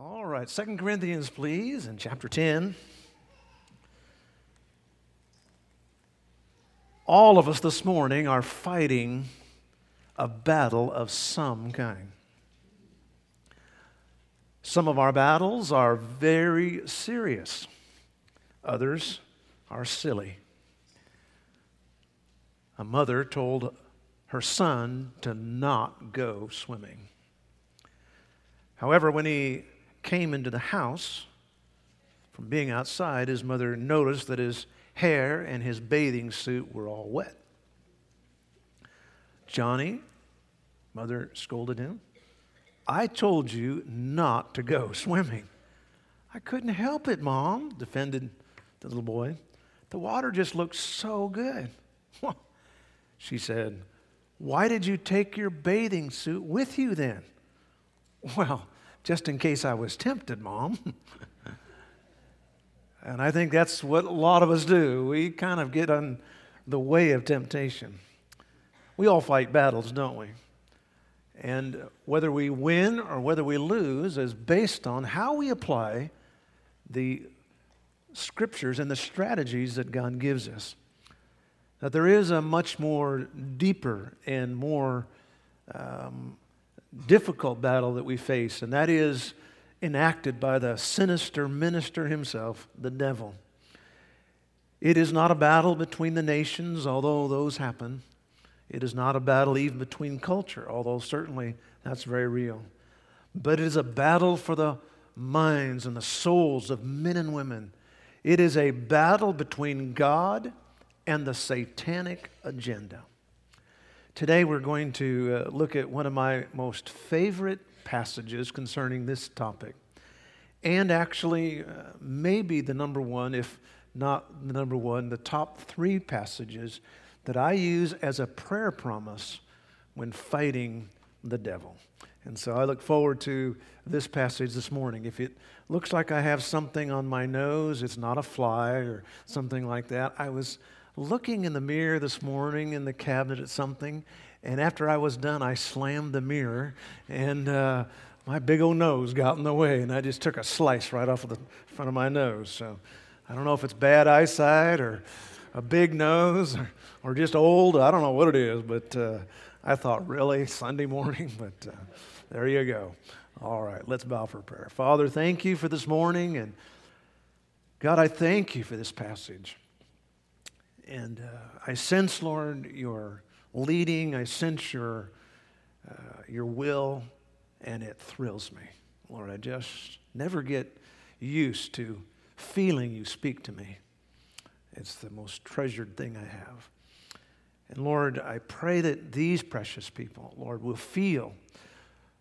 All right, Second Corinthians, please, in chapter 10. All of us this morning are fighting a battle of some kind. Some of our battles are very serious, others are silly. A mother told her son to not go swimming. However, when he came into the house from being outside, his mother noticed that his hair and his bathing suit were all wet. Johnny, mother scolded him, I told you not to go swimming. I couldn't help it, Mom, defended the little boy. The water just looked so good. she said, Why did you take your bathing suit with you then? Well, just in case I was tempted, Mom. and I think that's what a lot of us do. We kind of get on the way of temptation. We all fight battles, don't we? And whether we win or whether we lose is based on how we apply the scriptures and the strategies that God gives us. That there is a much more deeper and more um, difficult battle that we face, and that is enacted by the sinister minister himself, the devil. It is not a battle between the nations, although those happen. It is not a battle even between culture, although certainly that's very real. But it is a battle for the minds and the souls of men and women. It is a battle between God and the satanic agenda. Today we're going to uh, look at one of my most favorite passages concerning this topic. And actually, uh, maybe the number one, if not the number one, the top three passages that I use as a prayer promise when fighting the devil. And so I look forward to this passage this morning. If it looks like I have something on my nose, it's not a fly or something like that. I was looking in the mirror this morning in the cabinet at something, and after I was done, I slammed the mirror, and uh, my big old nose got in the way, and I just took a slice right off of the front of my nose. So I don't know if it's bad eyesight or a big nose or, or just old. I don't know what it is, but uh, I thought, really, Sunday morning? But uh, there you go. All right, let's bow for prayer. Father, thank you for this morning, and God, I thank you for this passage. And uh, I sense, Lord, your leading. I sense your, uh, your will, and it thrills me. Lord, I just never get used to feeling you speak to me. It's the most treasured thing I have. And Lord, I pray that these precious people, Lord, will feel.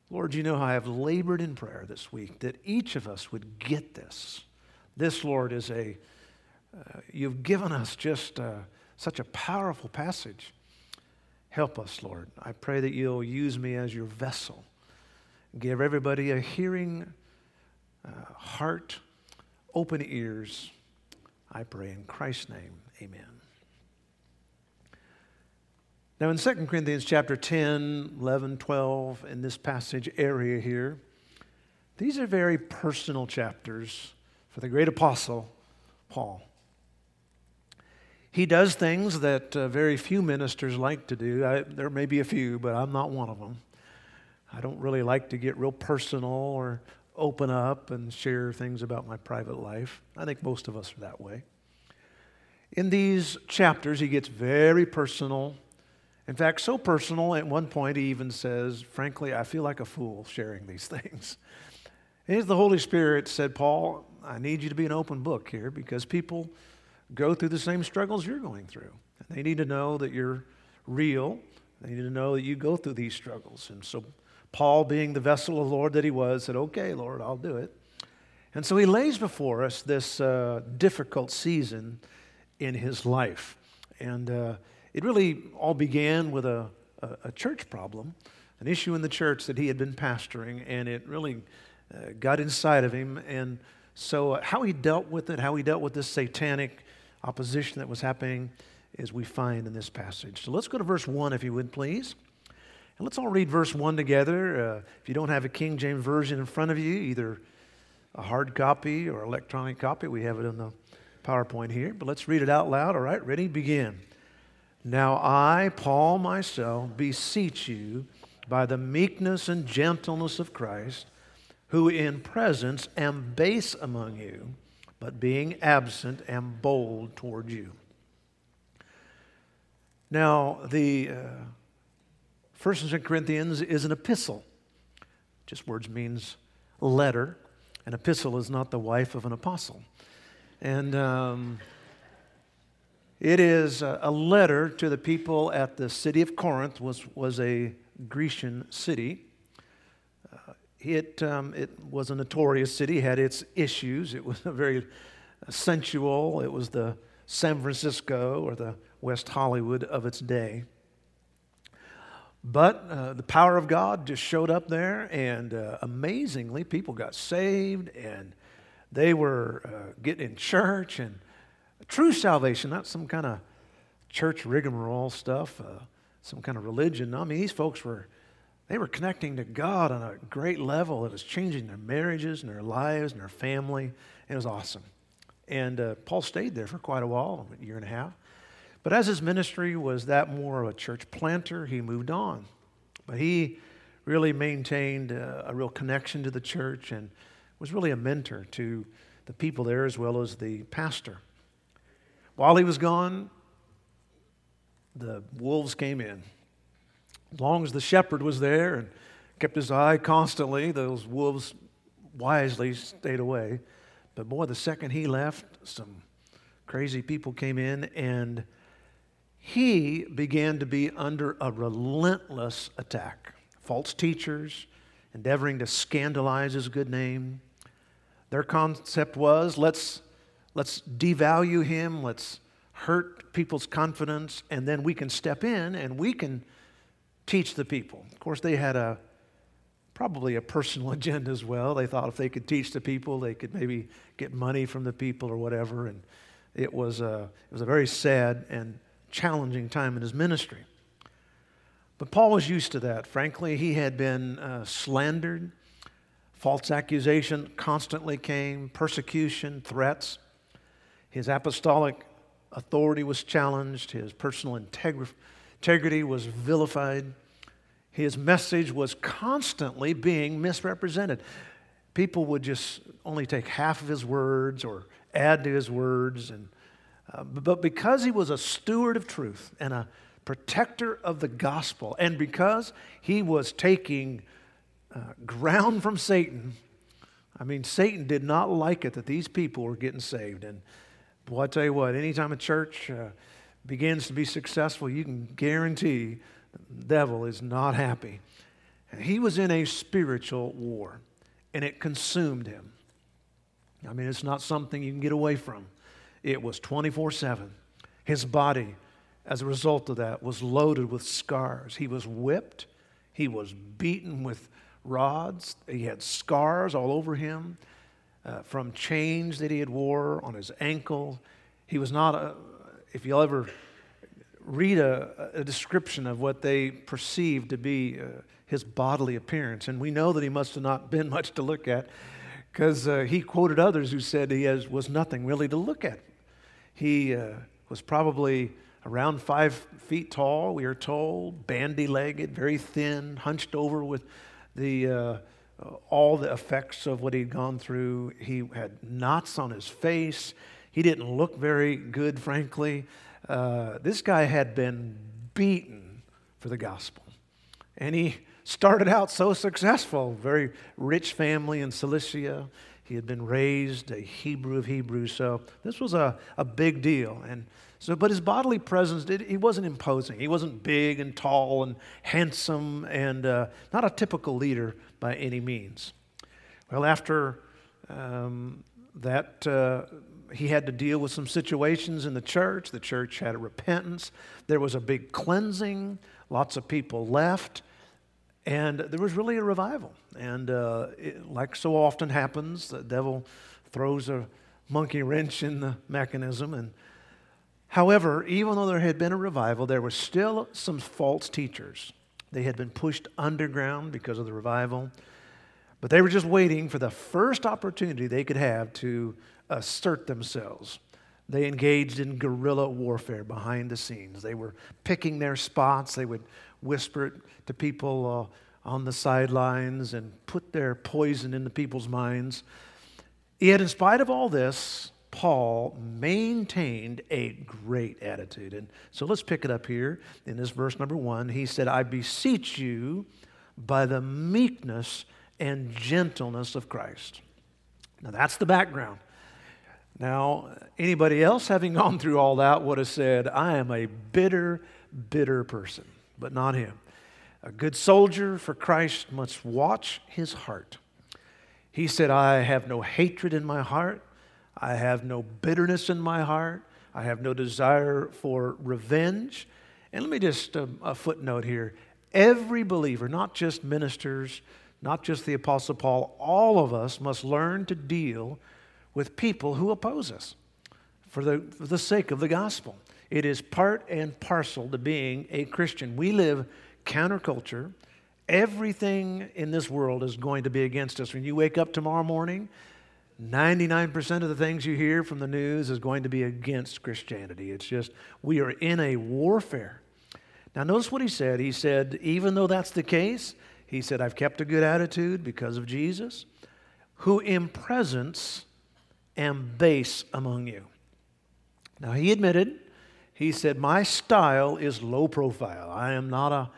Lord, you know how I have labored in prayer this week that each of us would get this. This, Lord, is a uh, you've given us just uh, such a powerful passage. Help us, Lord. I pray that you'll use me as your vessel. Give everybody a hearing uh, heart, open ears. I pray in Christ's name. Amen. Now, in 2 Corinthians chapter 10, 11, 12, in this passage area here, these are very personal chapters for the great apostle, Paul. He does things that uh, very few ministers like to do. I, there may be a few, but I'm not one of them. I don't really like to get real personal or open up and share things about my private life. I think most of us are that way. In these chapters, he gets very personal. In fact, so personal, at one point, he even says, Frankly, I feel like a fool sharing these things. And the Holy Spirit said, Paul, I need you to be an open book here because people go through the same struggles you're going through. And they need to know that you're real. They need to know that you go through these struggles. And so, Paul, being the vessel of the Lord that he was, said, Okay, Lord, I'll do it. And so he lays before us this uh, difficult season in his life. And uh, it really all began with a, a, a, church problem, an issue in the church that he had been pastoring, and it really uh, got inside of him. And so, uh, how he dealt with it, how he dealt with this satanic opposition that was happening as we find in this passage. So let's go to verse 1, if you would, please. And let's all read verse 1 together. Uh, if you don't have a King James Version in front of you, either a hard copy or electronic copy, we have it in the PowerPoint here, but let's read it out loud. All right, ready? Begin. Now I, Paul myself, beseech you by the meekness and gentleness of Christ, who in presence am base among you, but being absent am bold toward you. Now, the uh, First and Second Corinthians is an epistle. Just words means letter. An epistle is not the wife of an apostle. And um, it is a letter to the people at the city of Corinth, was, was a Grecian city. It, um, it was a notorious city, had its issues. It was a very sensual. It was the San Francisco or the West Hollywood of its day. But uh, the power of God just showed up there, and uh, amazingly, people got saved, and they were uh, getting in church, and true salvation, not some kind of church rigmarole stuff, uh, some kind of religion. I mean, these folks were, they were connecting to God on a great level. It was changing their marriages and their lives and their family. It was awesome. And uh, Paul stayed there for quite a while, a year and a half. But as his ministry was that more of a church planter, he moved on. But he really maintained uh, a real connection to the church and was really a mentor to the people there as well as the pastor. While he was gone, the wolves came in. As long as the shepherd was there and kept his eye constantly, those wolves wisely stayed away. But boy, the second he left, some crazy people came in and he began to be under a relentless attack. False teachers endeavoring to scandalize his good name. Their concept was let's, let's devalue him, let's hurt people's confidence, and then we can step in and we can teach the people. Of course, they had a probably a personal agenda as well. They thought if they could teach the people, they could maybe get money from the people or whatever. And it was a, it was a very sad and challenging time in his ministry. But Paul was used to that. Frankly, he had been uh, slandered, false accusation constantly came, persecution, threats. His apostolic authority was challenged, his personal integri- integrity was vilified, his message was constantly being misrepresented. People would just only take half of his words or add to his words and uh, but because he was a steward of truth and a protector of the gospel, and because he was taking uh, ground from Satan, I mean, Satan did not like it that these people were getting saved. And boy, I tell you what, anytime a church uh, begins to be successful, you can guarantee the devil is not happy. And he was in a spiritual war, and it consumed him. I mean, it's not something you can get away from. It was 24 7. His body, as a result of that, was loaded with scars. He was whipped, he was beaten with rods, he had scars all over him uh, from chains that he had wore on his ankle. He was not a, if you'll ever read a, a description of what they perceived to be uh, his bodily appearance, and we know that he must have not been much to look at because uh, he quoted others who said he has, was nothing really to look at. He uh, was probably around five feet tall, we are told, bandy legged, very thin, hunched over with the, uh, all the effects of what he'd gone through. He had knots on his face. He didn't look very good, frankly. Uh, this guy had been beaten for the gospel. And he started out so successful, very rich family in Cilicia. He had been raised a Hebrew of Hebrews, so this was a, a big deal. And so, but his bodily presence, did, he wasn't imposing. He wasn't big and tall and handsome and uh, not a typical leader by any means. Well, after um, that, uh, he had to deal with some situations in the church. The church had a repentance. There was a big cleansing. Lots of people left. And there was really a revival. And uh, it, like so often happens, the devil throws a monkey wrench in the mechanism. And however, even though there had been a revival, there were still some false teachers. They had been pushed underground because of the revival. But they were just waiting for the first opportunity they could have to assert themselves. They engaged in guerrilla warfare behind the scenes. They were picking their spots. They would whisper it to people uh, on the sidelines and put their poison into people's minds. Yet, in spite of all this, Paul maintained a great attitude. And so let's pick it up here in this verse number one. He said, I beseech you by the meekness and gentleness of Christ. Now, that's the background. Now, anybody else having gone through all that would have said, I am a bitter, bitter person, but not him. A good soldier for Christ must watch his heart. He said, I have no hatred in my heart. I have no bitterness in my heart. I have no desire for revenge. And let me just, a, um, a footnote here. Every believer, not just ministers, not just the Apostle Paul, all of us must learn to deal with people who oppose us for the, for the sake of the gospel. It is part and parcel to being a Christian. We live counterculture. Everything in this world is going to be against us. When you wake up tomorrow morning, 99% of the things you hear from the news is going to be against Christianity. It's just, we are in a warfare. Now, notice what he said. He said, even though that's the case, he said, I've kept a good attitude because of Jesus, who in presence am base among you. Now, he admitted, he said, My style is low profile. I am not a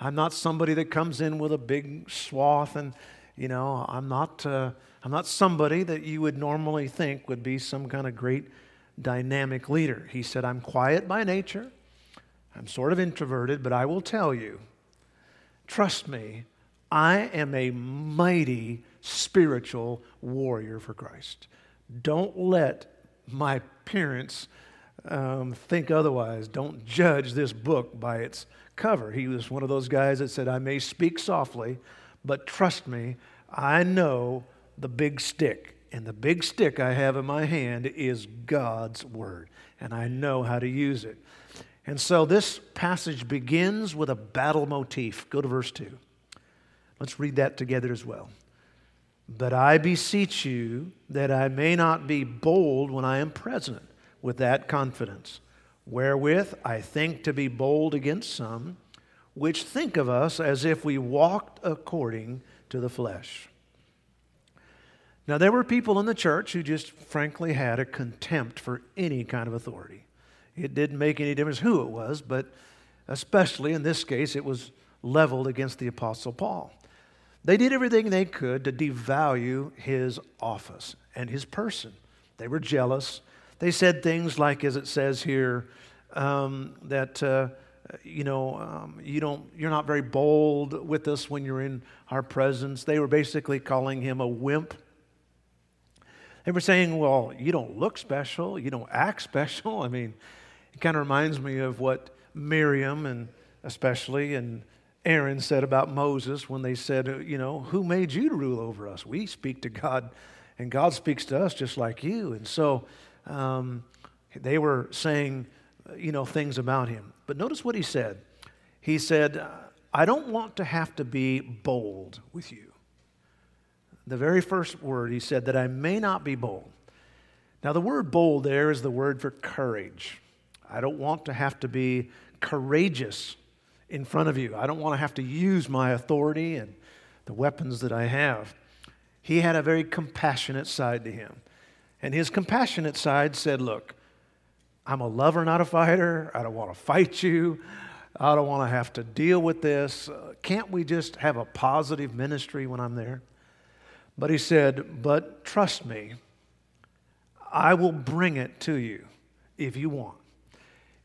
I'm not somebody that comes in with a big swath and, you know, I'm not, uh, I'm not somebody that you would normally think would be some kind of great dynamic leader. He said, I'm quiet by nature. I'm sort of introverted, but I will tell you, trust me, I am a mighty spiritual warrior for Christ. Don't let my parents um, think otherwise. Don't judge this book by its cover. He was one of those guys that said, I may speak softly, but trust me, I know the big stick. And the big stick I have in my hand is God's Word, and I know how to use it. And so this passage begins with a battle motif. Go to verse 2. Let's read that together as well. But I beseech you that I may not be bold when I am present with that confidence, wherewith I think to be bold against some, which think of us as if we walked according to the flesh. Now, there were people in the church who just frankly had a contempt for any kind of authority. It didn't make any difference who it was, but especially in this case, it was leveled against the Apostle Paul. They did everything they could to devalue his office and his person. They were jealous. They said things like, as it says here, um, that uh, you know um, you don't, you're not very bold with us when you're in our presence. They were basically calling him a wimp. They were saying, "Well, you don't look special. You don't act special." I mean, it kind of reminds me of what Miriam and especially and Aaron said about Moses when they said, uh, You know, who made you to rule over us? We speak to God, and God speaks to us just like you. And so um, they were saying, uh, you know, things about him. But notice what he said. He said, I don't want to have to be bold with you. The very first word he said, that I may not be bold. Now, the word bold there is the word for courage. I don't want to have to be courageous in front of you. I don't want to have to use my authority and the weapons that I have. He had a very compassionate side to him. And his compassionate side said, Look, I'm a lover, not a fighter. I don't want to fight you. I don't want to have to deal with this. Uh, can't we just have a positive ministry when I'm there? But he said, But trust me, I will bring it to you if you want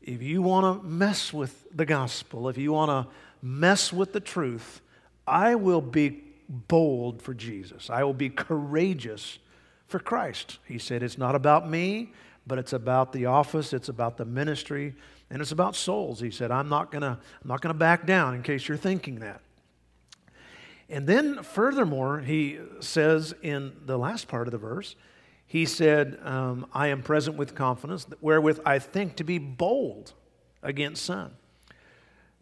if you want to mess with the gospel, if you want to mess with the truth, I will be bold for Jesus. I will be courageous for Christ. He said, It's not about me, but it's about the office, it's about the ministry, and it's about souls. He said, I'm not going to I'm not going to back down in case you're thinking that. And then, furthermore, he says in the last part of the verse, he said, um, I am present with confidence, wherewith I think to be bold against some.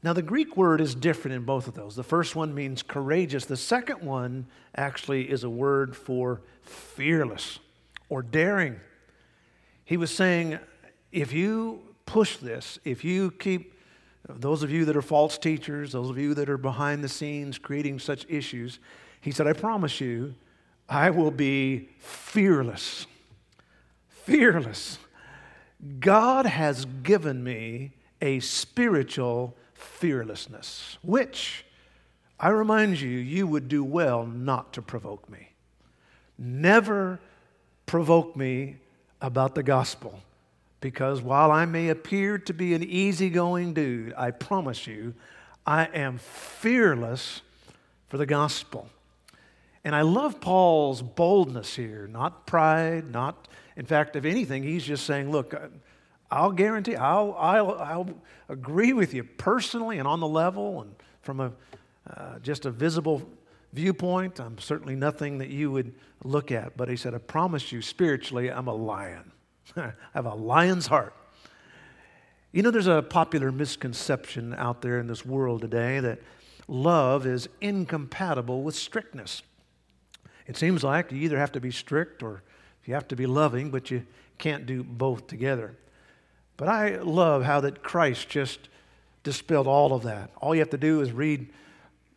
Now, the Greek word is different in both of those. The first one means courageous, the second one actually is a word for fearless or daring. He was saying, if you push this, if you keep those of you that are false teachers, those of you that are behind the scenes creating such issues, he said, I promise you, I will be fearless. Fearless. God has given me a spiritual fearlessness, which I remind you, you would do well not to provoke me. Never provoke me about the gospel. Because while I may appear to be an easygoing dude, I promise you, I am fearless for the gospel. And I love Paul's boldness here, not pride, not, in fact, if anything, he's just saying, look, I'll guarantee, I'll, I'll, I'll agree with you personally and on the level and from a, uh, just a visible viewpoint. I'm certainly nothing that you would look at. But he said, I promise you, spiritually, I'm a lion. I have a lion's heart. You know, there's a popular misconception out there in this world today that love is incompatible with strictness. It seems like you either have to be strict or you have to be loving, but you can't do both together. But I love how that Christ just dispelled all of that. All you have to do is read,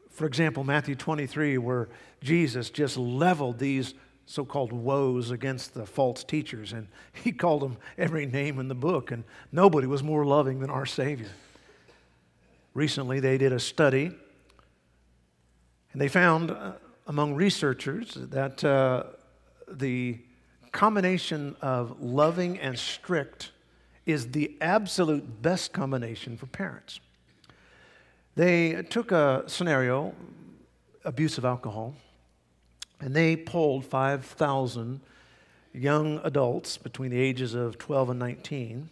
for example, Matthew 23, where Jesus just leveled these so called woes against the false teachers. And he called them every name in the book, and nobody was more loving than our Savior. Recently, they did a study, and they found uh, among researchers that uh, the combination of loving and strict is the absolute best combination for parents. They took a scenario abuse of alcohol and they polled 5,000 young adults between the ages of 12 and 19.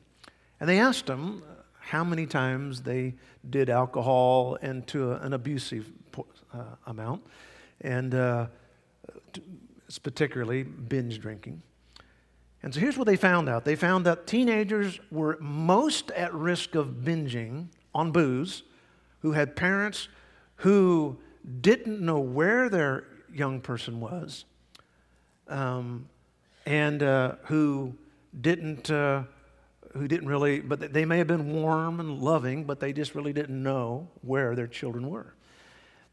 And they asked them how many times they did alcohol into an abusive uh, amount, and uh, particularly binge drinking. And so here's what they found out they found that teenagers were most at risk of binging on booze who had parents who didn't know where their young person was, um, and uh, who didn't uh, who didn't really, but they may have been warm and loving, but they just really didn't know where their children were.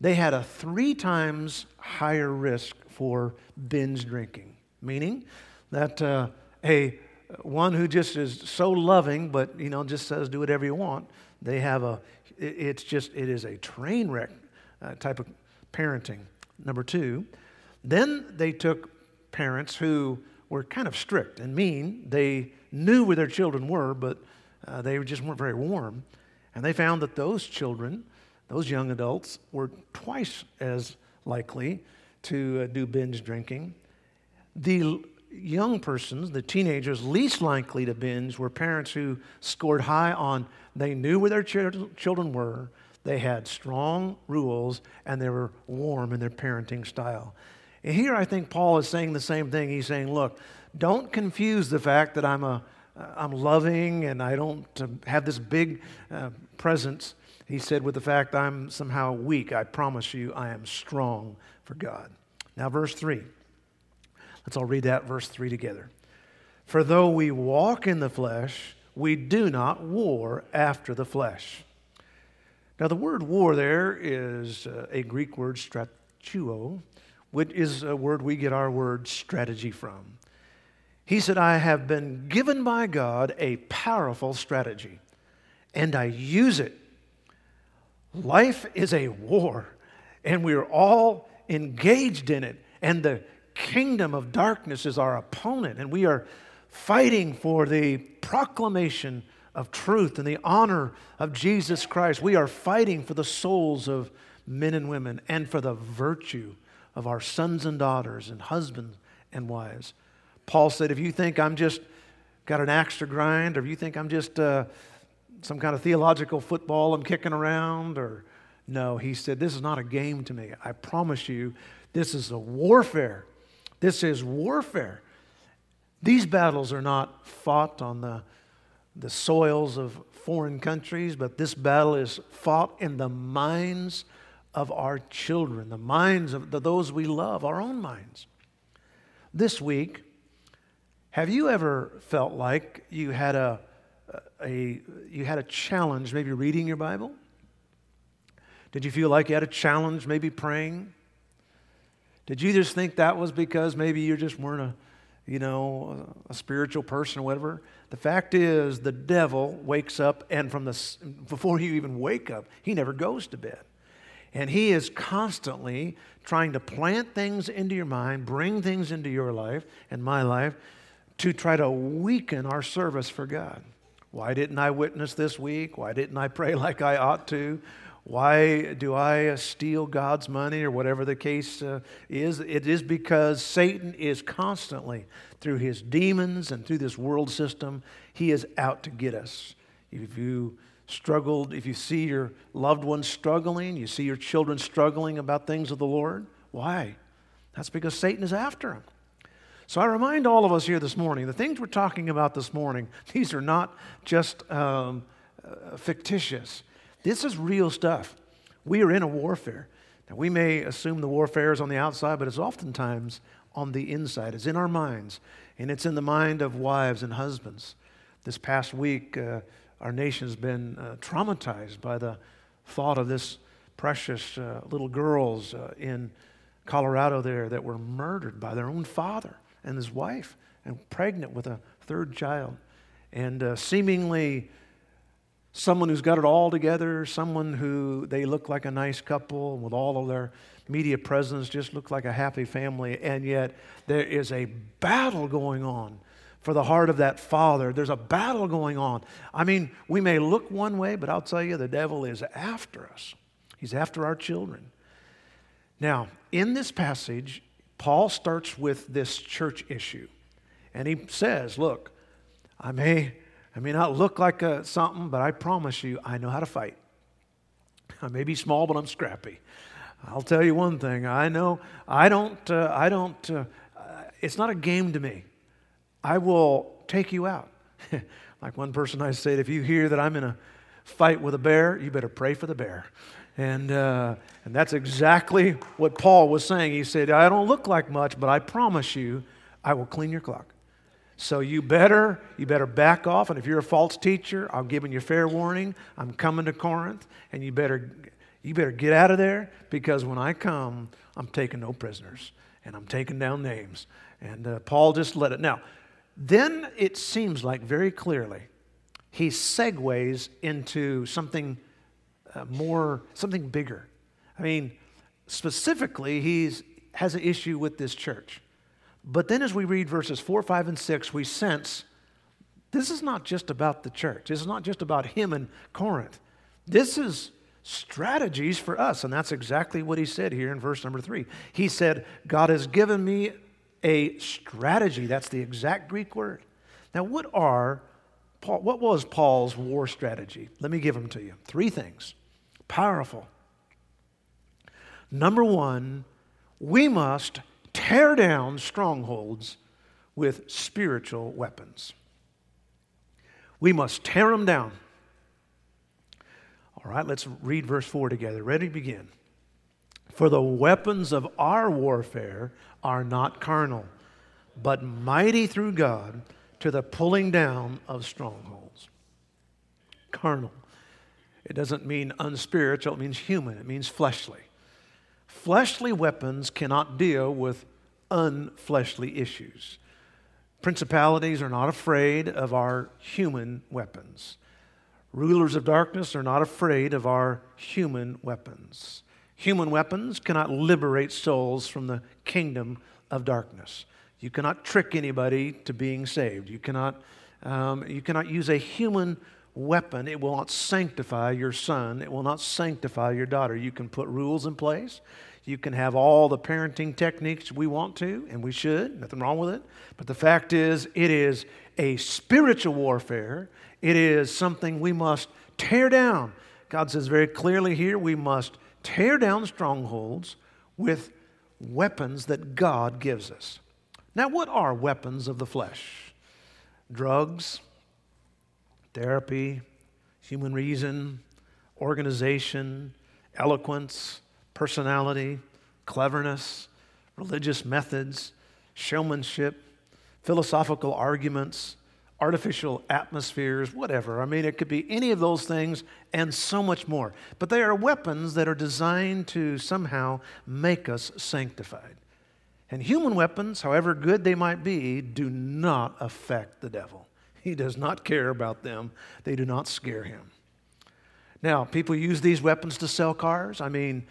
They had a three times higher risk for binge drinking, meaning that uh, a one who just is so loving, but you know, just says do whatever you want. They have a, it's just, it is a train wreck uh, type of parenting. Number two, then they took parents who were kind of strict and mean. They knew where their children were, but uh, they just weren't very warm. And they found that those children, those young adults, were twice as likely to uh, do binge drinking. The young persons, the teenagers, least likely to binge were parents who scored high on they knew where their children were, they had strong rules and they were warm in their parenting style. And here I think Paul is saying the same thing. He's saying, look, don't confuse the fact that I'm, a, I'm loving and I don't uh, have this big uh, presence, he said, with the fact I'm somehow weak. I promise you I am strong for God. Now, verse 3. Let's all read that verse 3 together. For though we walk in the flesh, we do not war after the flesh. Now, the word war there is uh, a Greek word, stratuo, which is a word we get our word strategy from. He said, I have been given by God a powerful strategy, and I use it. Life is a war, and we're all engaged in it, and the kingdom of darkness is our opponent, and we are fighting for the proclamation of truth and the honor of Jesus Christ. We are fighting for the souls of men and women and for the virtue of our sons and daughters and husbands and wives. Paul said, if you think I'm just got an axe to grind, or if you think I'm just uh, some kind of theological football I'm kicking around, or no, he said, this is not a game to me. I promise you, this is a warfare. This is warfare. These battles are not fought on the the soils of foreign countries, but this battle is fought in the minds of our children, the minds of the, those we love, our own minds. This week, have you ever felt like you had a, a, you had a challenge maybe reading your Bible? Did you feel like you had a challenge maybe praying? Did you just think that was because maybe you just weren't a, you know, a spiritual person or whatever? The fact is, the devil wakes up, and from the before you even wake up, he never goes to bed, and he is constantly trying to plant things into your mind, bring things into your life and my life, to try to weaken our service for God. Why didn't I witness this week? Why didn't I pray like I ought to? Why do I steal God's money or whatever the case uh, is? It is because Satan is constantly, through his demons and through this world system, he is out to get us. If you struggled, if you see your loved ones struggling, you see your children struggling about things of the Lord, why? That's because Satan is after them. So I remind all of us here this morning the things we're talking about this morning, these are not just um, uh, fictitious. This is real stuff. We are in a warfare. Now, we may assume the warfare is on the outside, but it's oftentimes on the inside. It's in our minds, and it's in the mind of wives and husbands. This past week, uh, our nation has been uh, traumatized by the thought of this precious uh, little girls uh, in Colorado there that were murdered by their own father and his wife and pregnant with a third child. And uh, seemingly someone who's got it all together, someone who they look like a nice couple with all of their media presence, just look like a happy family, and yet there is a battle going on for the heart of that father. There's a battle going on. I mean, we may look one way, but I'll tell you, the devil is after us. He's after our children. Now, in this passage, Paul starts with this church issue. And he says, Look, I may I may not look like a, something, but I promise you, I know how to fight. I may be small, but I'm scrappy. I'll tell you one thing. I know I don't. Uh, I don't. Uh, it's not a game to me. I will take you out. like one person I said, if you hear that I'm in a fight with a bear, you better pray for the bear. And, uh, and that's exactly what Paul was saying. He said, I don't look like much, but I promise you, I will clean your clock. So you better, you better back off. And if you're a false teacher, I'm giving you fair warning. I'm coming to Corinth, and you better, you better get out of there because when I come, I'm taking no prisoners and I'm taking down names. And uh, Paul just let it. Now, then it seems like very clearly he segues into something uh, more, something bigger. I mean, specifically, he has an issue with this church. But then as we read verses 4, 5, and 6, we sense this is not just about the church. This is not just about him and Corinth. This is strategies for us. And that's exactly what he said here in verse number 3. He said, God has given me a strategy. That's the exact Greek word. Now, what are Paul, what was Paul's war strategy? Let me give them to you. Three things. Powerful. Number one, we must tear down strongholds with spiritual weapons. We must tear them down. All right, let's read verse 4 together. Ready to begin. For the weapons of our warfare are not carnal, but mighty through God to the pulling down of strongholds. Carnal. It doesn't mean unspiritual, it means human, it means fleshly. Fleshly weapons cannot deal with unfleshly issues. Principalities are not afraid of our human weapons. Rulers of darkness are not afraid of our human weapons. Human weapons cannot liberate souls from the kingdom of darkness. You cannot trick anybody to being saved. You cannot, um, you cannot use a human weapon. It will not sanctify your son. It will not sanctify your daughter. You can put rules in place. You can have all the parenting techniques we want to, and we should, nothing wrong with it. But the fact is, it is a spiritual warfare. It is something we must tear down. God says very clearly here we must tear down strongholds with weapons that God gives us. Now, what are weapons of the flesh? Drugs, therapy, human reason, organization, eloquence, personality, cleverness, religious methods, showmanship, philosophical arguments, artificial atmospheres, whatever. I mean, it could be any of those things and so much more. But they are weapons that are designed to somehow make us sanctified. And human weapons, however good they might be, do not affect the devil. He does not care about them, they do not scare him. Now, people use these weapons to sell cars. I mean,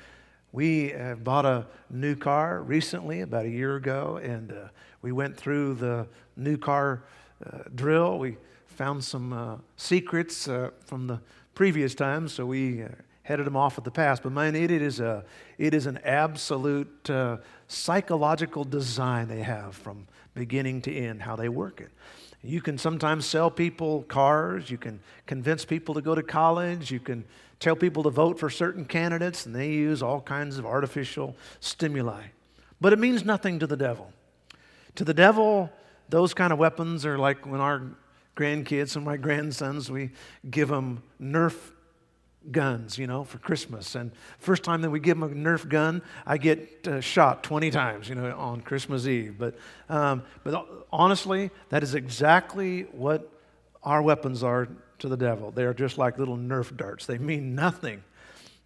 we bought a new car recently, about a year ago, and uh, we went through the new car uh, drill. We found some uh, secrets uh, from the previous time, so we uh, headed them off at the pass. But man, it, it is a it is an absolute uh, psychological design they have from beginning to end, how they work it. You can sometimes sell people cars. You can convince people to go to college. You can tell people to vote for certain candidates, and they use all kinds of artificial stimuli. But it means nothing to the devil. To the devil, those kind of weapons are like when our grandkids and my grandsons, we give them Nerf guns, you know, for Christmas. And first time that we give them a Nerf gun, I get uh, shot 20 times, you know, on Christmas Eve. But, um, but honestly, that is exactly what our weapons are to the devil. They are just like little Nerf darts. They mean nothing.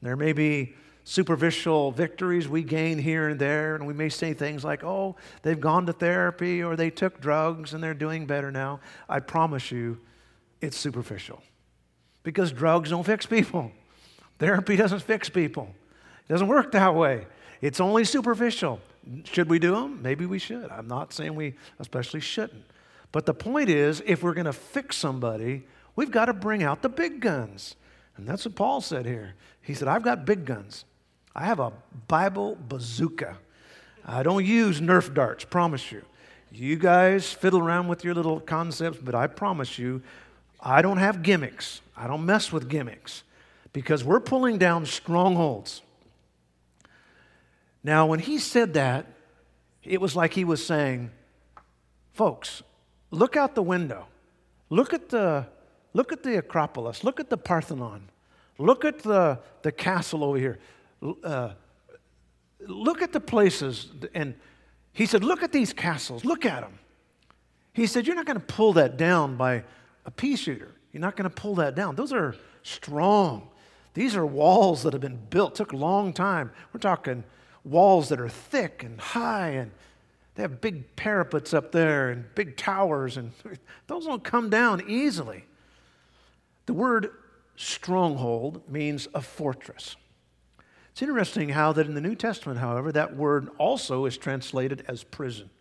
There may be superficial victories we gain here and there, and we may say things like, oh, they've gone to therapy or they took drugs and they're doing better now. I promise you, it's superficial because drugs don't fix people. Therapy doesn't fix people. It doesn't work that way. It's only superficial. Should we do them? Maybe we should. I'm not saying we especially shouldn't. But the point is, if we're going to fix somebody, we've got to bring out the big guns. And that's what Paul said here. He said, I've got big guns. I have a Bible bazooka. I don't use Nerf darts, promise you. You guys fiddle around with your little concepts, but I promise you, I don't have gimmicks. I don't mess with gimmicks because we're pulling down strongholds. Now, when he said that, it was like he was saying, folks, look out the window. Look at the, look at the Acropolis. Look at the Parthenon. Look at the, the castle over here uh, look at the places. And he said, Look at these castles. Look at them. He said, You're not going to pull that down by a pea shooter. You're not going to pull that down. Those are strong. These are walls that have been built, took a long time. We're talking walls that are thick and high, and they have big parapets up there and big towers, and those don't come down easily. The word stronghold means a fortress. It's interesting how that in the New Testament, however, that word also is translated as prison.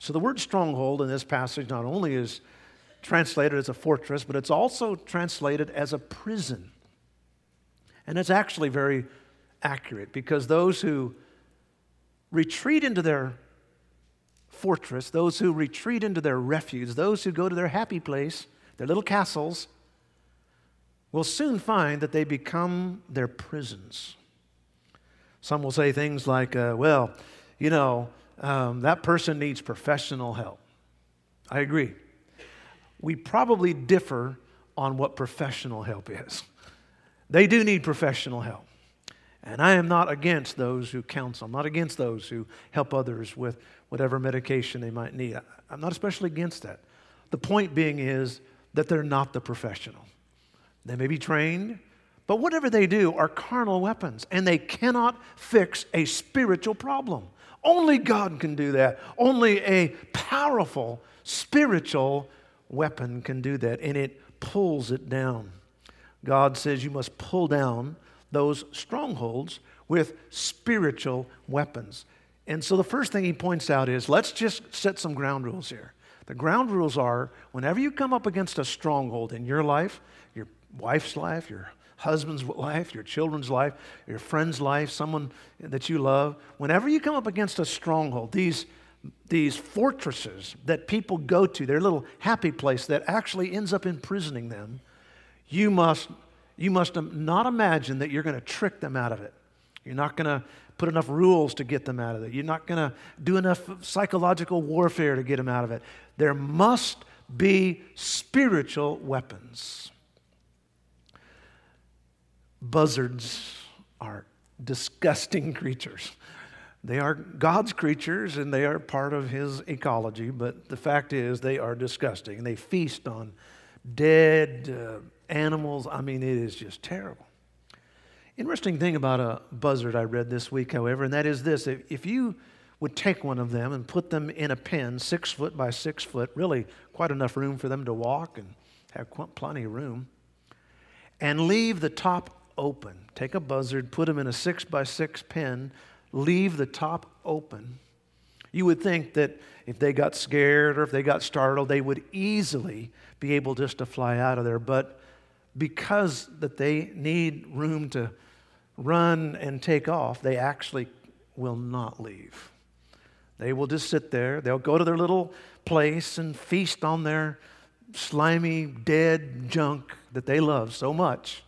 So the word stronghold in this passage not only is translated as a fortress, but it's also translated as a prison. And it's actually very accurate because those who retreat into their fortress, those who retreat into their refuge, those who go to their happy place, their little castles, will soon find that they become their prisons. Some will say things like, uh, well, you know, um, that person needs professional help. I agree. We probably differ on what professional help is. They do need professional help. And I am not against those who counsel. I'm not against those who help others with whatever medication they might need. I'm not especially against that. The point being is that they're not the professional. They may be trained, but whatever they do are carnal weapons, and they cannot fix a spiritual problem. Only God can do that. Only a powerful spiritual weapon can do that, and it pulls it down. God says you must pull down those strongholds with spiritual weapons. And so the first thing he points out is let's just set some ground rules here. The ground rules are whenever you come up against a stronghold in your life, your wife's life, your husband's life, your children's life, your friend's life, someone that you love, whenever you come up against a stronghold, these, these fortresses that people go to, their little happy place that actually ends up imprisoning them, you must, you must not imagine that you're going to trick them out of it. You're not going to put enough rules to get them out of it. You're not going to do enough psychological warfare to get them out of it. There must be spiritual weapons. Buzzards are disgusting creatures. They are God's creatures and they are part of His ecology, but the fact is they are disgusting. They feast on dead uh, animals. I mean, it is just terrible. Interesting thing about a buzzard I read this week, however, and that is this if you would take one of them and put them in a pen, six foot by six foot, really quite enough room for them to walk and have plenty of room, and leave the top open. Take a buzzard, put him in a six by six pen, leave the top open. You would think that if they got scared or if they got startled, they would easily be able just to fly out of there. But because that they need room to run and take off, they actually will not leave. They will just sit there. They'll go to their little place and feast on their slimy, dead junk that they love so much.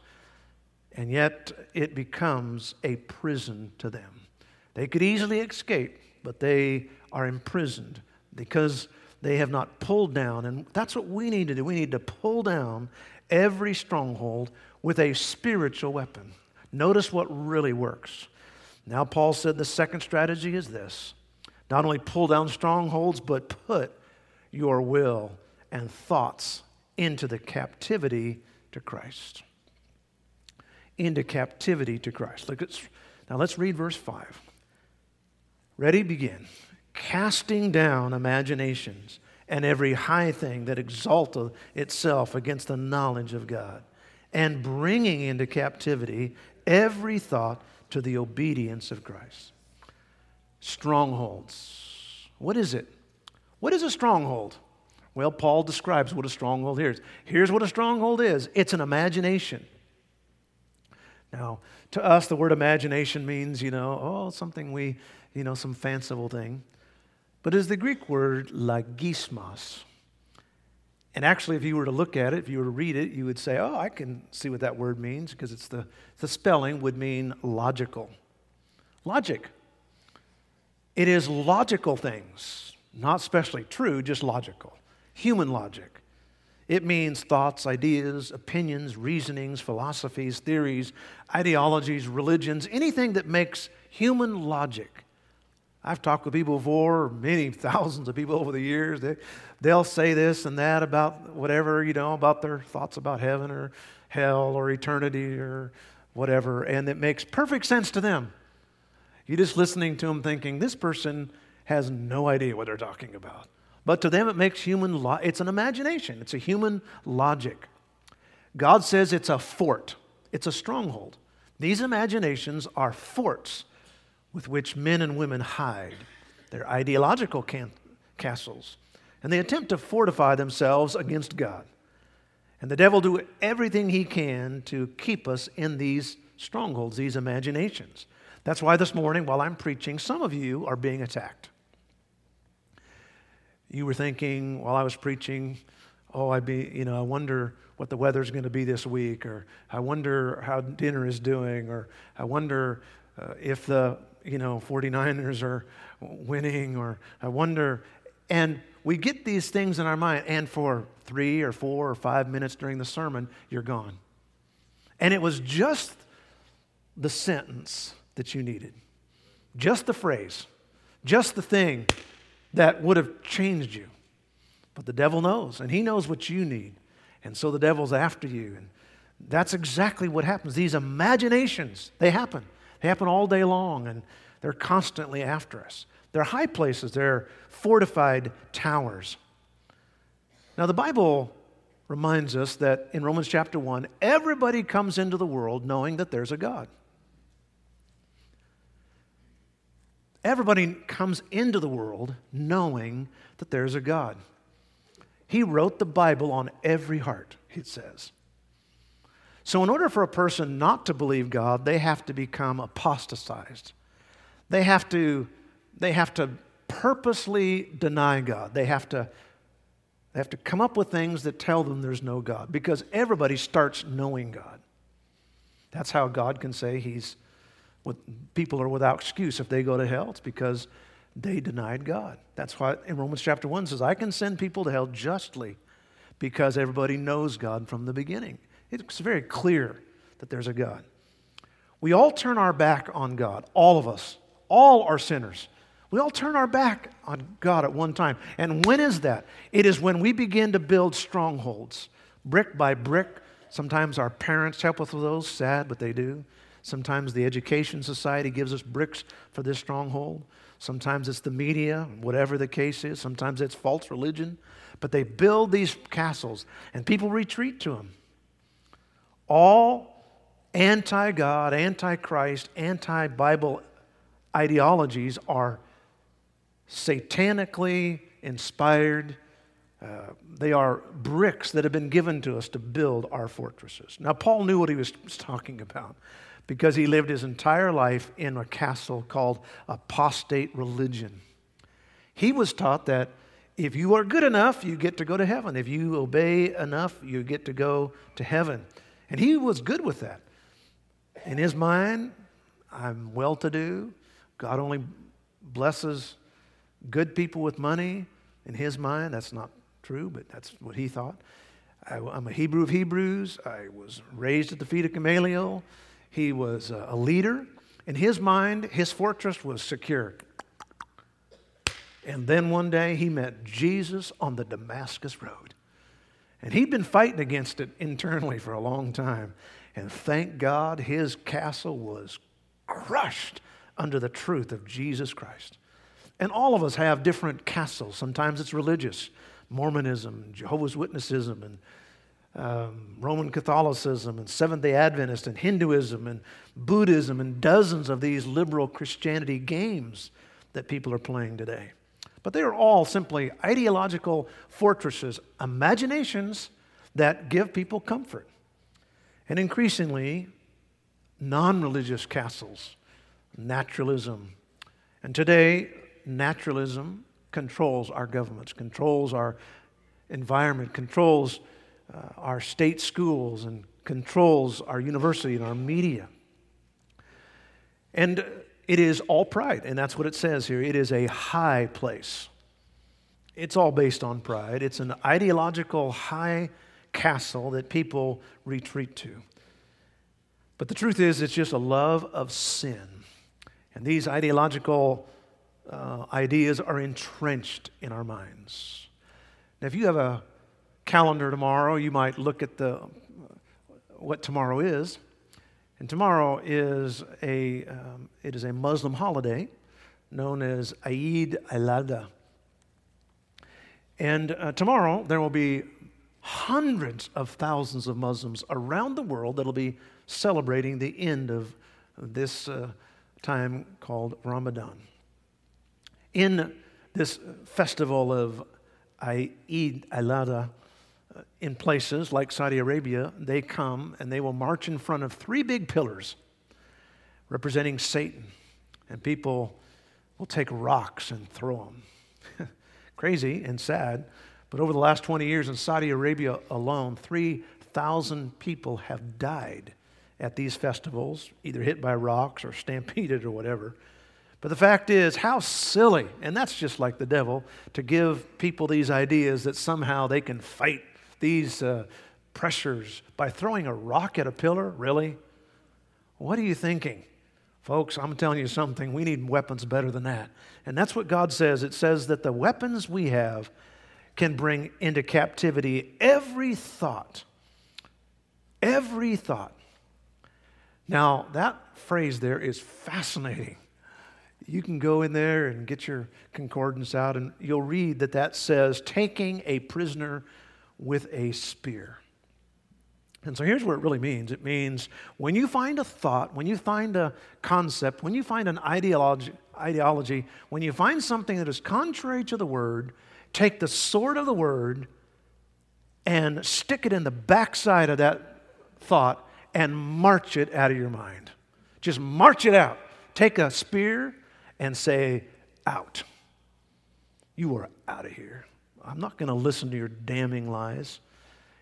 And yet it becomes a prison to them. They could easily escape, but they are imprisoned because they have not pulled down. And that's what we need to do. We need to pull down every stronghold with a spiritual weapon. Notice what really works. Now, Paul said the second strategy is this not only pull down strongholds, but put your will and thoughts into the captivity to Christ. Into captivity to Christ. Look at, now let's read verse 5. Ready? Begin. Casting down imaginations and every high thing that exalteth itself against the knowledge of God, and bringing into captivity every thought to the obedience of Christ. Strongholds. What is it? What is a stronghold? Well, Paul describes what a stronghold is. Here's what a stronghold is it's an imagination. Now, to us, the word imagination means, you know, oh, something we, you know, some fanciful thing but is the Greek word logismos. And actually, if you were to look at it, if you were to read it, you would say, oh, I can see what that word means because it's the, the spelling would mean logical. Logic. It is logical things, not specially true, just logical. Human logic. It means thoughts, ideas, opinions, reasonings, philosophies, theories, ideologies, religions, anything that makes human logic I've talked with people before, many thousands of people over the years. They, they'll say this and that about whatever, you know, about their thoughts about heaven or hell or eternity or whatever, and it makes perfect sense to them. You're just listening to them thinking, this person has no idea what they're talking about. But to them, it makes human, lo- it's an imagination, it's a human logic. God says it's a fort, it's a stronghold. These imaginations are forts with which men and women hide their ideological can- castles, and they attempt to fortify themselves against God. And the devil do everything he can to keep us in these strongholds, these imaginations. That's why this morning, while I'm preaching, some of you are being attacked. You were thinking while I was preaching, oh, I'd be, you know, I wonder what the weather's going to be this week, or I wonder how dinner is doing, or I wonder uh, if the you know, 49ers are winning, or I wonder. And we get these things in our mind, and for three or four or five minutes during the sermon, you're gone. And it was just the sentence that you needed, just the phrase, just the thing that would have changed you. But the devil knows, and he knows what you need. And so the devil's after you. And that's exactly what happens. These imaginations, they happen. They happen all day long, and they're constantly after us. They're high places, they're fortified towers. Now, the Bible reminds us that in Romans chapter 1, everybody comes into the world knowing that there's a God. Everybody comes into the world knowing that there's a God. He wrote the Bible on every heart, it says. So, in order for a person not to believe God, they have to become apostatized. They have to, they have to purposely deny God. They have to, they have to come up with things that tell them there's no God because everybody starts knowing God. That's how God can say he's, people are without excuse if they go to hell. It's because they denied God. That's why in Romans chapter 1 says, I can send people to hell justly because everybody knows God from the beginning. It's very clear that there's a God. We all turn our back on God, all of us. All are sinners. We all turn our back on God at one time. And when is that? It is when we begin to build strongholds, brick by brick. Sometimes our parents help with those, sad, but they do. Sometimes the education society gives us bricks for this stronghold. Sometimes it's the media, whatever the case is. Sometimes it's false religion. But they build these castles and people retreat to them. All anti God, anti Christ, anti Bible ideologies are satanically inspired. Uh, they are bricks that have been given to us to build our fortresses. Now, Paul knew what he was talking about because he lived his entire life in a castle called apostate religion. He was taught that if you are good enough, you get to go to heaven. If you obey enough, you get to go to heaven. And he was good with that. In his mind, I'm well to do. God only blesses good people with money. In his mind, that's not true, but that's what he thought. I, am a Hebrew of Hebrews. I was raised at the feet of Gamaliel. He was a leader. In his mind, his fortress was secure. And then one day he met Jesus on the Damascus Road. And he'd been fighting against it internally for a long time. And thank God his castle was crushed under the truth of Jesus Christ. And all of us have different castles. Sometimes it's religious, Mormonism, Jehovah's Witnessism, and um, Roman Catholicism and Seventh day Adventist and Hinduism and Buddhism and dozens of these liberal Christianity games that people are playing today. But they are all simply ideological fortresses, imaginations that give people comfort. And increasingly, non religious castles, naturalism. And today, naturalism controls our governments, controls our environment, controls uh, our state schools and controls our university and our media. And it is all pride, and that's what it says here. It is a high place. It's all based on pride. It's an ideological high castle that people retreat to. But the truth is, it's just a love of sin. And these ideological uh, ideas are entrenched in our minds. Now, if you have a calendar tomorrow, you might look at the, what tomorrow is. And tomorrow is a, um, it is a Muslim holiday known as Eid al-Adha. And uh, tomorrow there will be hundreds of thousands of Muslims around the world that'll be celebrating the end of this uh, time called Ramadan. In this festival of Eid al-Adha, Uh, in places like Saudi Arabia, they come and they will march in front of three big pillars representing Satan. And people will take rocks and throw them. Crazy and sad. But over the last 20 years in Saudi Arabia alone, 3,000 people have died at these festivals, either hit by rocks or stampeded or whatever. But the fact is, how silly, and that's just like the devil, to give people these ideas that somehow they can fight these uh, pressures by throwing a rock at a pillar? Really? What are you thinking? Folks, I'm telling you something. We need weapons better than that. And that's what God says. It says that the weapons we have can bring into captivity every thought. Every thought. Now, that phrase there is fascinating. You can go in there and get your concordance out, and you'll read that that says, taking a prisoner with a spear. And so here's what it really means it means when you find a thought, when you find a concept, when you find an ideology, ideology, when you find something that is contrary to the word, take the sword of the word and stick it in the backside of that thought and march it out of your mind. Just march it out. Take a spear and say, out. You are out of here. I'm not going to listen to your damning lies.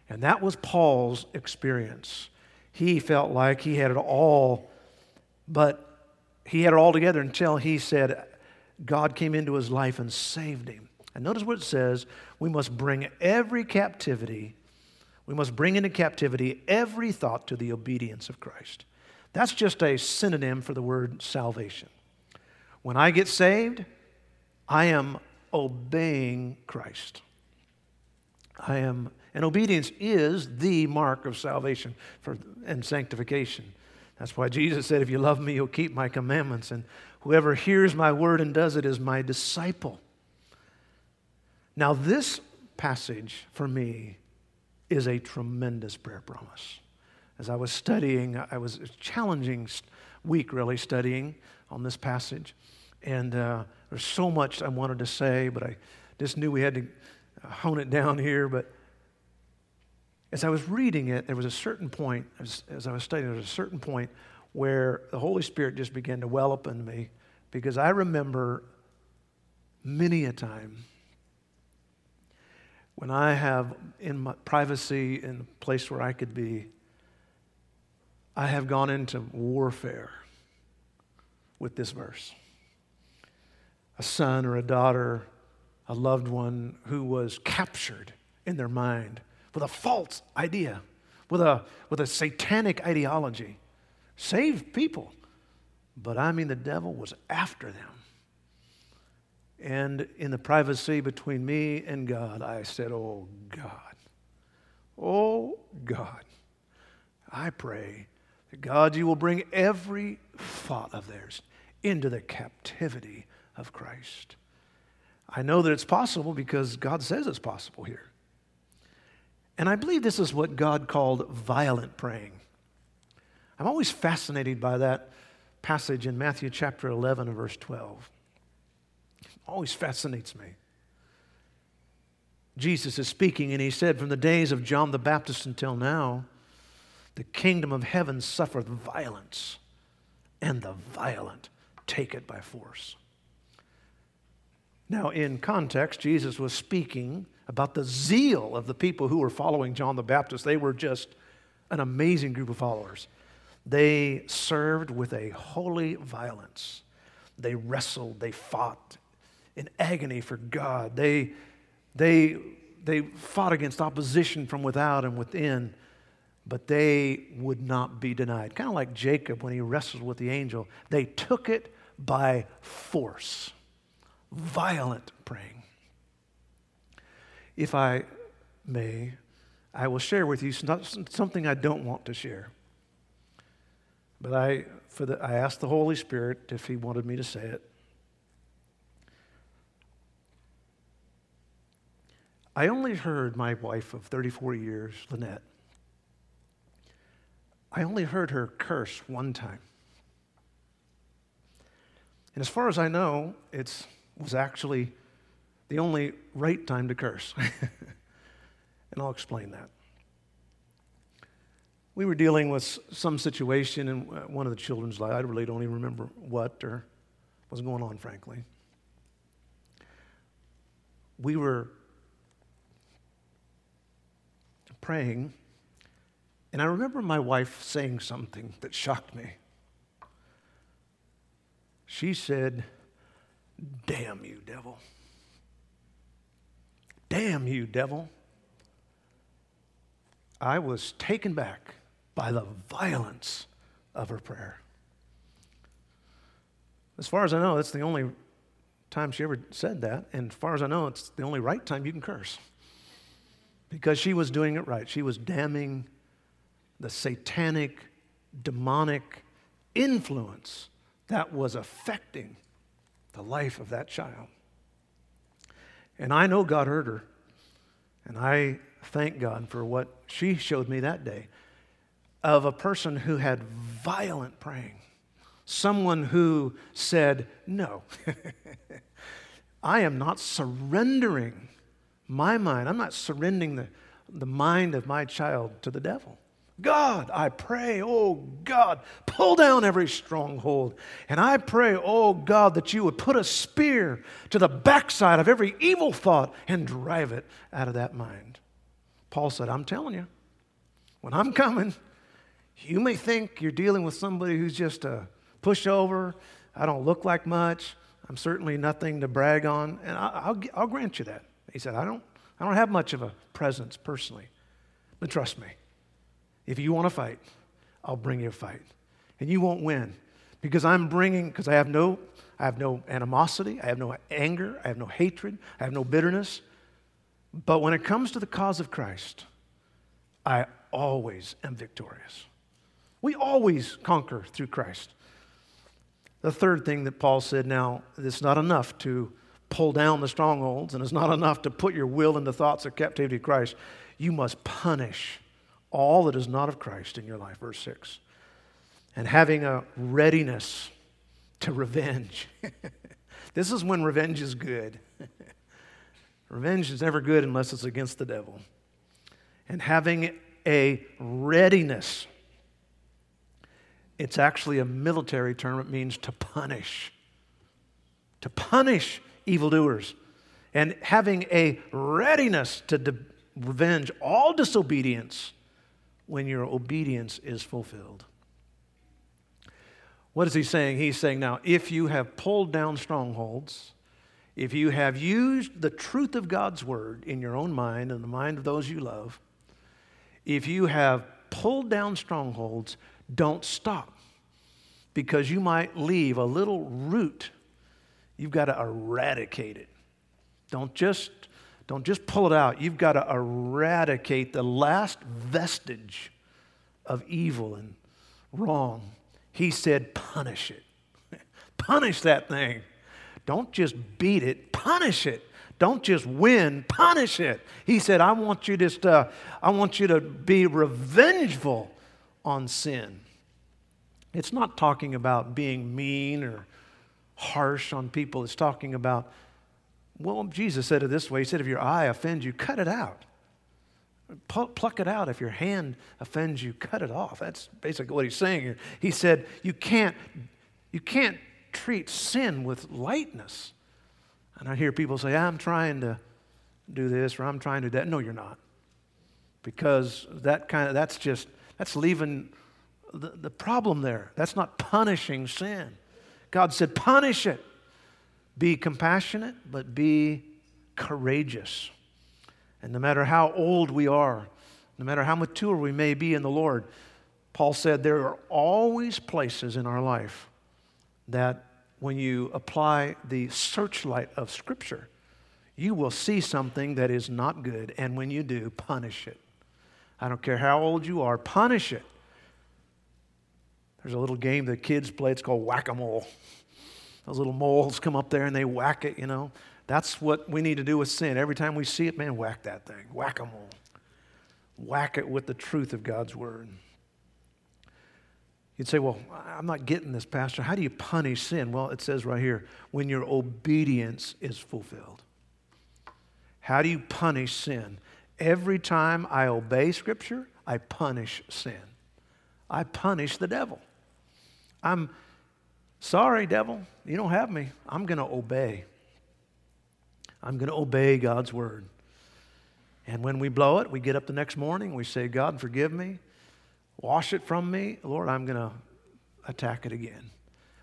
And that was Paul's experience. He felt like he had it all, but he had it all together until he said God came into his life and saved him. And notice what it says we must bring every captivity, we must bring into captivity every thought to the obedience of Christ. That's just a synonym for the word salvation. When I get saved, I am obeying Christ. I am, and obedience is the mark of salvation for, and sanctification. That's why Jesus said, If you love me, you'll keep my commandments. And whoever hears my word and does it is my disciple. Now, this passage for me is a tremendous prayer promise. As I was studying, I was a challenging week really studying on this passage. And uh, there's so much I wanted to say, but I just knew we had to hone it down here. But as I was reading it, there was a certain point, as, as I was studying, there was a certain point where the Holy Spirit just began to well up in me because I remember many a time when I have in my privacy in a place where I could be, I have gone into warfare with this verse. A son or a daughter, a loved one who was captured in their mind with a false idea, with a, with a satanic ideology. Saved people, but I mean, the devil was after them. And in the privacy between me and God, I said, Oh God, oh God, I pray that God, you will bring every thought of theirs into the captivity of Christ. I know that it's possible because God says it's possible here. And I believe this is what God called violent praying. I'm always fascinated by that passage in Matthew chapter 11 and verse 12 It always fascinates me. Jesus is speaking, and he said, From the days of John the Baptist until now, the kingdom of heaven suffereth violence, and the violent take it by force. Now, in context, Jesus was speaking about the zeal of the people who were following John the Baptist. They were just an amazing group of followers. They served with a holy violence. They wrestled, they fought, in agony for God. They, they, they fought against opposition from without and within, but they would not be denied. Kind of like Jacob when he wrestled with the angel. They took it by force, violent praying. If I may, I will share with you something I don't want to share. But I, for the, I asked the Holy Spirit if He wanted me to say it. I only heard my wife of 34 years, Lynette, I only heard her curse one time. And as far as I know, it was actually the only right time to curse. and I'll explain that. We were dealing with some situation in uh, one of the children's life. I really don't even remember what or what was going on, frankly. We were praying, and I remember my wife saying something that shocked me. She said, Damn you, devil. Damn you, devil. I was taken back by the violence of her prayer. As far as I know, that's the only time she ever said that. And as far as I know, it's the only right time you can curse because she was doing it right. She was damning the satanic, demonic influence that was affecting the life of that child. And I know God heard her. And I thank God for what she showed me that day of a person who had violent praying. Someone who said, No, I am not surrendering my mind. I'm not surrendering the, the mind of my child to the devil. God, I pray, oh God, pull down every stronghold. And I pray, oh God, that you would put a spear to the backside of every evil thought and drive it out of that mind. Paul said, I'm telling you, when I'm coming, you may think you're dealing with somebody who's just a pushover, I don't look like much, I'm certainly nothing to brag on, and I, will I'll grant you that. He said, I don't, I don't have much of a presence personally, but trust me, if you want to fight, I'll bring you a fight. And you won't win because I'm bringing, because I have no, I have no animosity, I have no anger, I have no hatred, I have no bitterness. But when it comes to the cause of Christ, I always am victorious. We always conquer through Christ. The third thing that Paul said now, it's not enough to pull down the strongholds, and it's not enough to put your will into thoughts of captivity to Christ. You must punish all that is not of Christ in your life. Verse 6. And having a readiness to revenge. this is when revenge is good. revenge is never good unless it's against the devil. And having a readiness. It's actually a military term. It means to punish. To punish evildoers. And having a readiness to de- revenge all disobedience when your obedience is fulfilled. What is he saying? He's saying now, if you have pulled down strongholds, if you have used the truth of God's word in your own mind and the mind of those you love, if you have pulled down strongholds, don't stop because you might leave a little root. You've got to eradicate it. Don't just, don't just pull it out. You've got to eradicate the last vestige of evil and wrong. He said, punish it. punish that thing. Don't just beat it, punish it. Don't just win, punish it. He said, I want you just uh, I want you to be revengeful on sin. It's not talking about being mean or harsh on people. It's talking about, well, Jesus said it this way. He said, if your eye offends you, cut it out. Pluck it out. If your hand offends you, cut it off. That's basically what he's saying here. He said, you can't, you can't treat sin with lightness. And I hear people say, I'm trying to do this or I'm trying to do that. No, you're not. Because that kind of, that's just, that's leaving the, the problem there. That's not punishing sin. God said, punish it. Be compassionate, but be courageous. And no matter how old we are, no matter how mature we may be in the Lord, Paul said there are always places in our life that when you apply the searchlight of Scripture, you will see something that is not good. And when you do, punish it. I don't care how old you are, punish it. There's a little game that kids play, it's called whack a mole. Those little moles come up there and they whack it, you know. That's what we need to do with sin. Every time we see it, man, whack that thing. Whack a mole. Whack it with the truth of God's word. You'd say, Well, I'm not getting this, Pastor. How do you punish sin? Well, it says right here when your obedience is fulfilled. How do you punish sin? Every time I obey Scripture, I punish sin. I punish the devil. I'm sorry, devil, you don't have me. I'm going to obey. I'm going to obey God's word. And when we blow it, we get up the next morning, we say, God, forgive me. Wash it from me. Lord, I'm going to attack it again.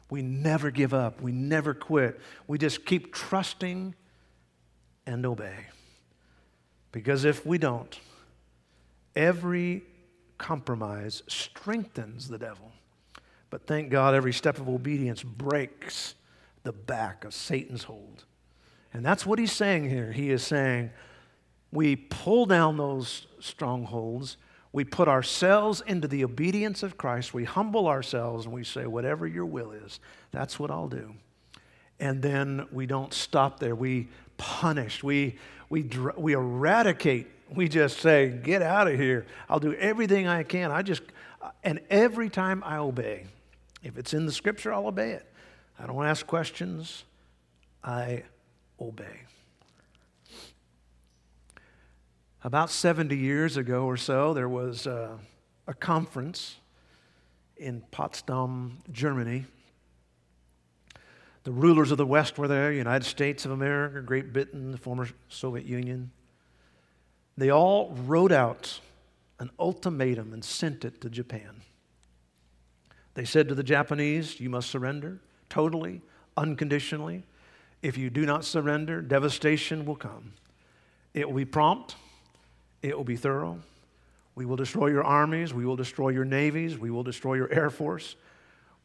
We never give up. We never quit. We just keep trusting and obey. Because if we don't, every compromise strengthens the devil. But thank God, every step of obedience breaks the back of Satan's hold. And that's what he's saying here. He is saying, we pull down those strongholds we put ourselves into the obedience of Christ. We humble ourselves and we say, Whatever your will is, that's what I'll do. And then we don't stop there. We punish, we, we, we eradicate. We just say, Get out of here. I'll do everything I can. I just, and every time I obey, if it's in the scripture, I'll obey it. I don't ask questions, I obey. About 70 years ago or so, there was a, a conference in Potsdam, Germany. The rulers of the West were there United States of America, Great Britain, the former Soviet Union. They all wrote out an ultimatum and sent it to Japan. They said to the Japanese, You must surrender totally, unconditionally. If you do not surrender, devastation will come. It will be prompt, it will be thorough. We will destroy your armies, we will destroy your navies, we will destroy your air force,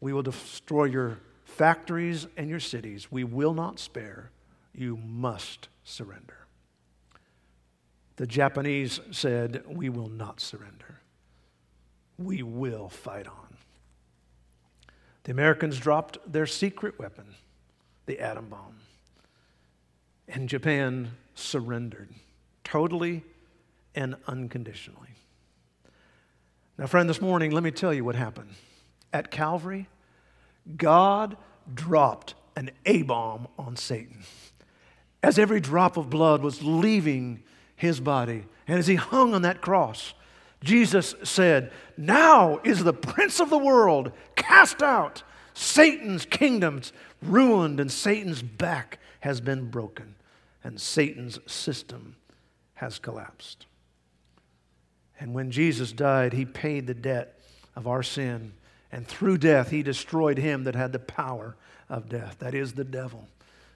we will destroy your factories and your cities. We will not spare. You must surrender. The Japanese said, We will not surrender. We will fight on. The Americans dropped their secret weapon, the atom bomb. And Japan surrendered totally and unconditionally. Now, friend, this morning, let me tell you what happened. At Calvary, God dropped an A bomb on Satan. As every drop of blood was leaving his body, and as he hung on that cross, Jesus said, Now is the prince of the world cast out. Satan's kingdom's ruined, and Satan's back has been broken, and Satan's system has collapsed. And when Jesus died, he paid the debt of our sin. And through death, he destroyed him that had the power of death. That is the devil.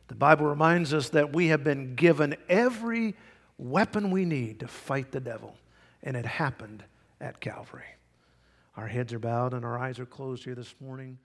The Bible reminds us that we have been given every weapon we need to fight the devil. And it happened at Calvary. Our heads are bowed and our eyes are closed here this morning.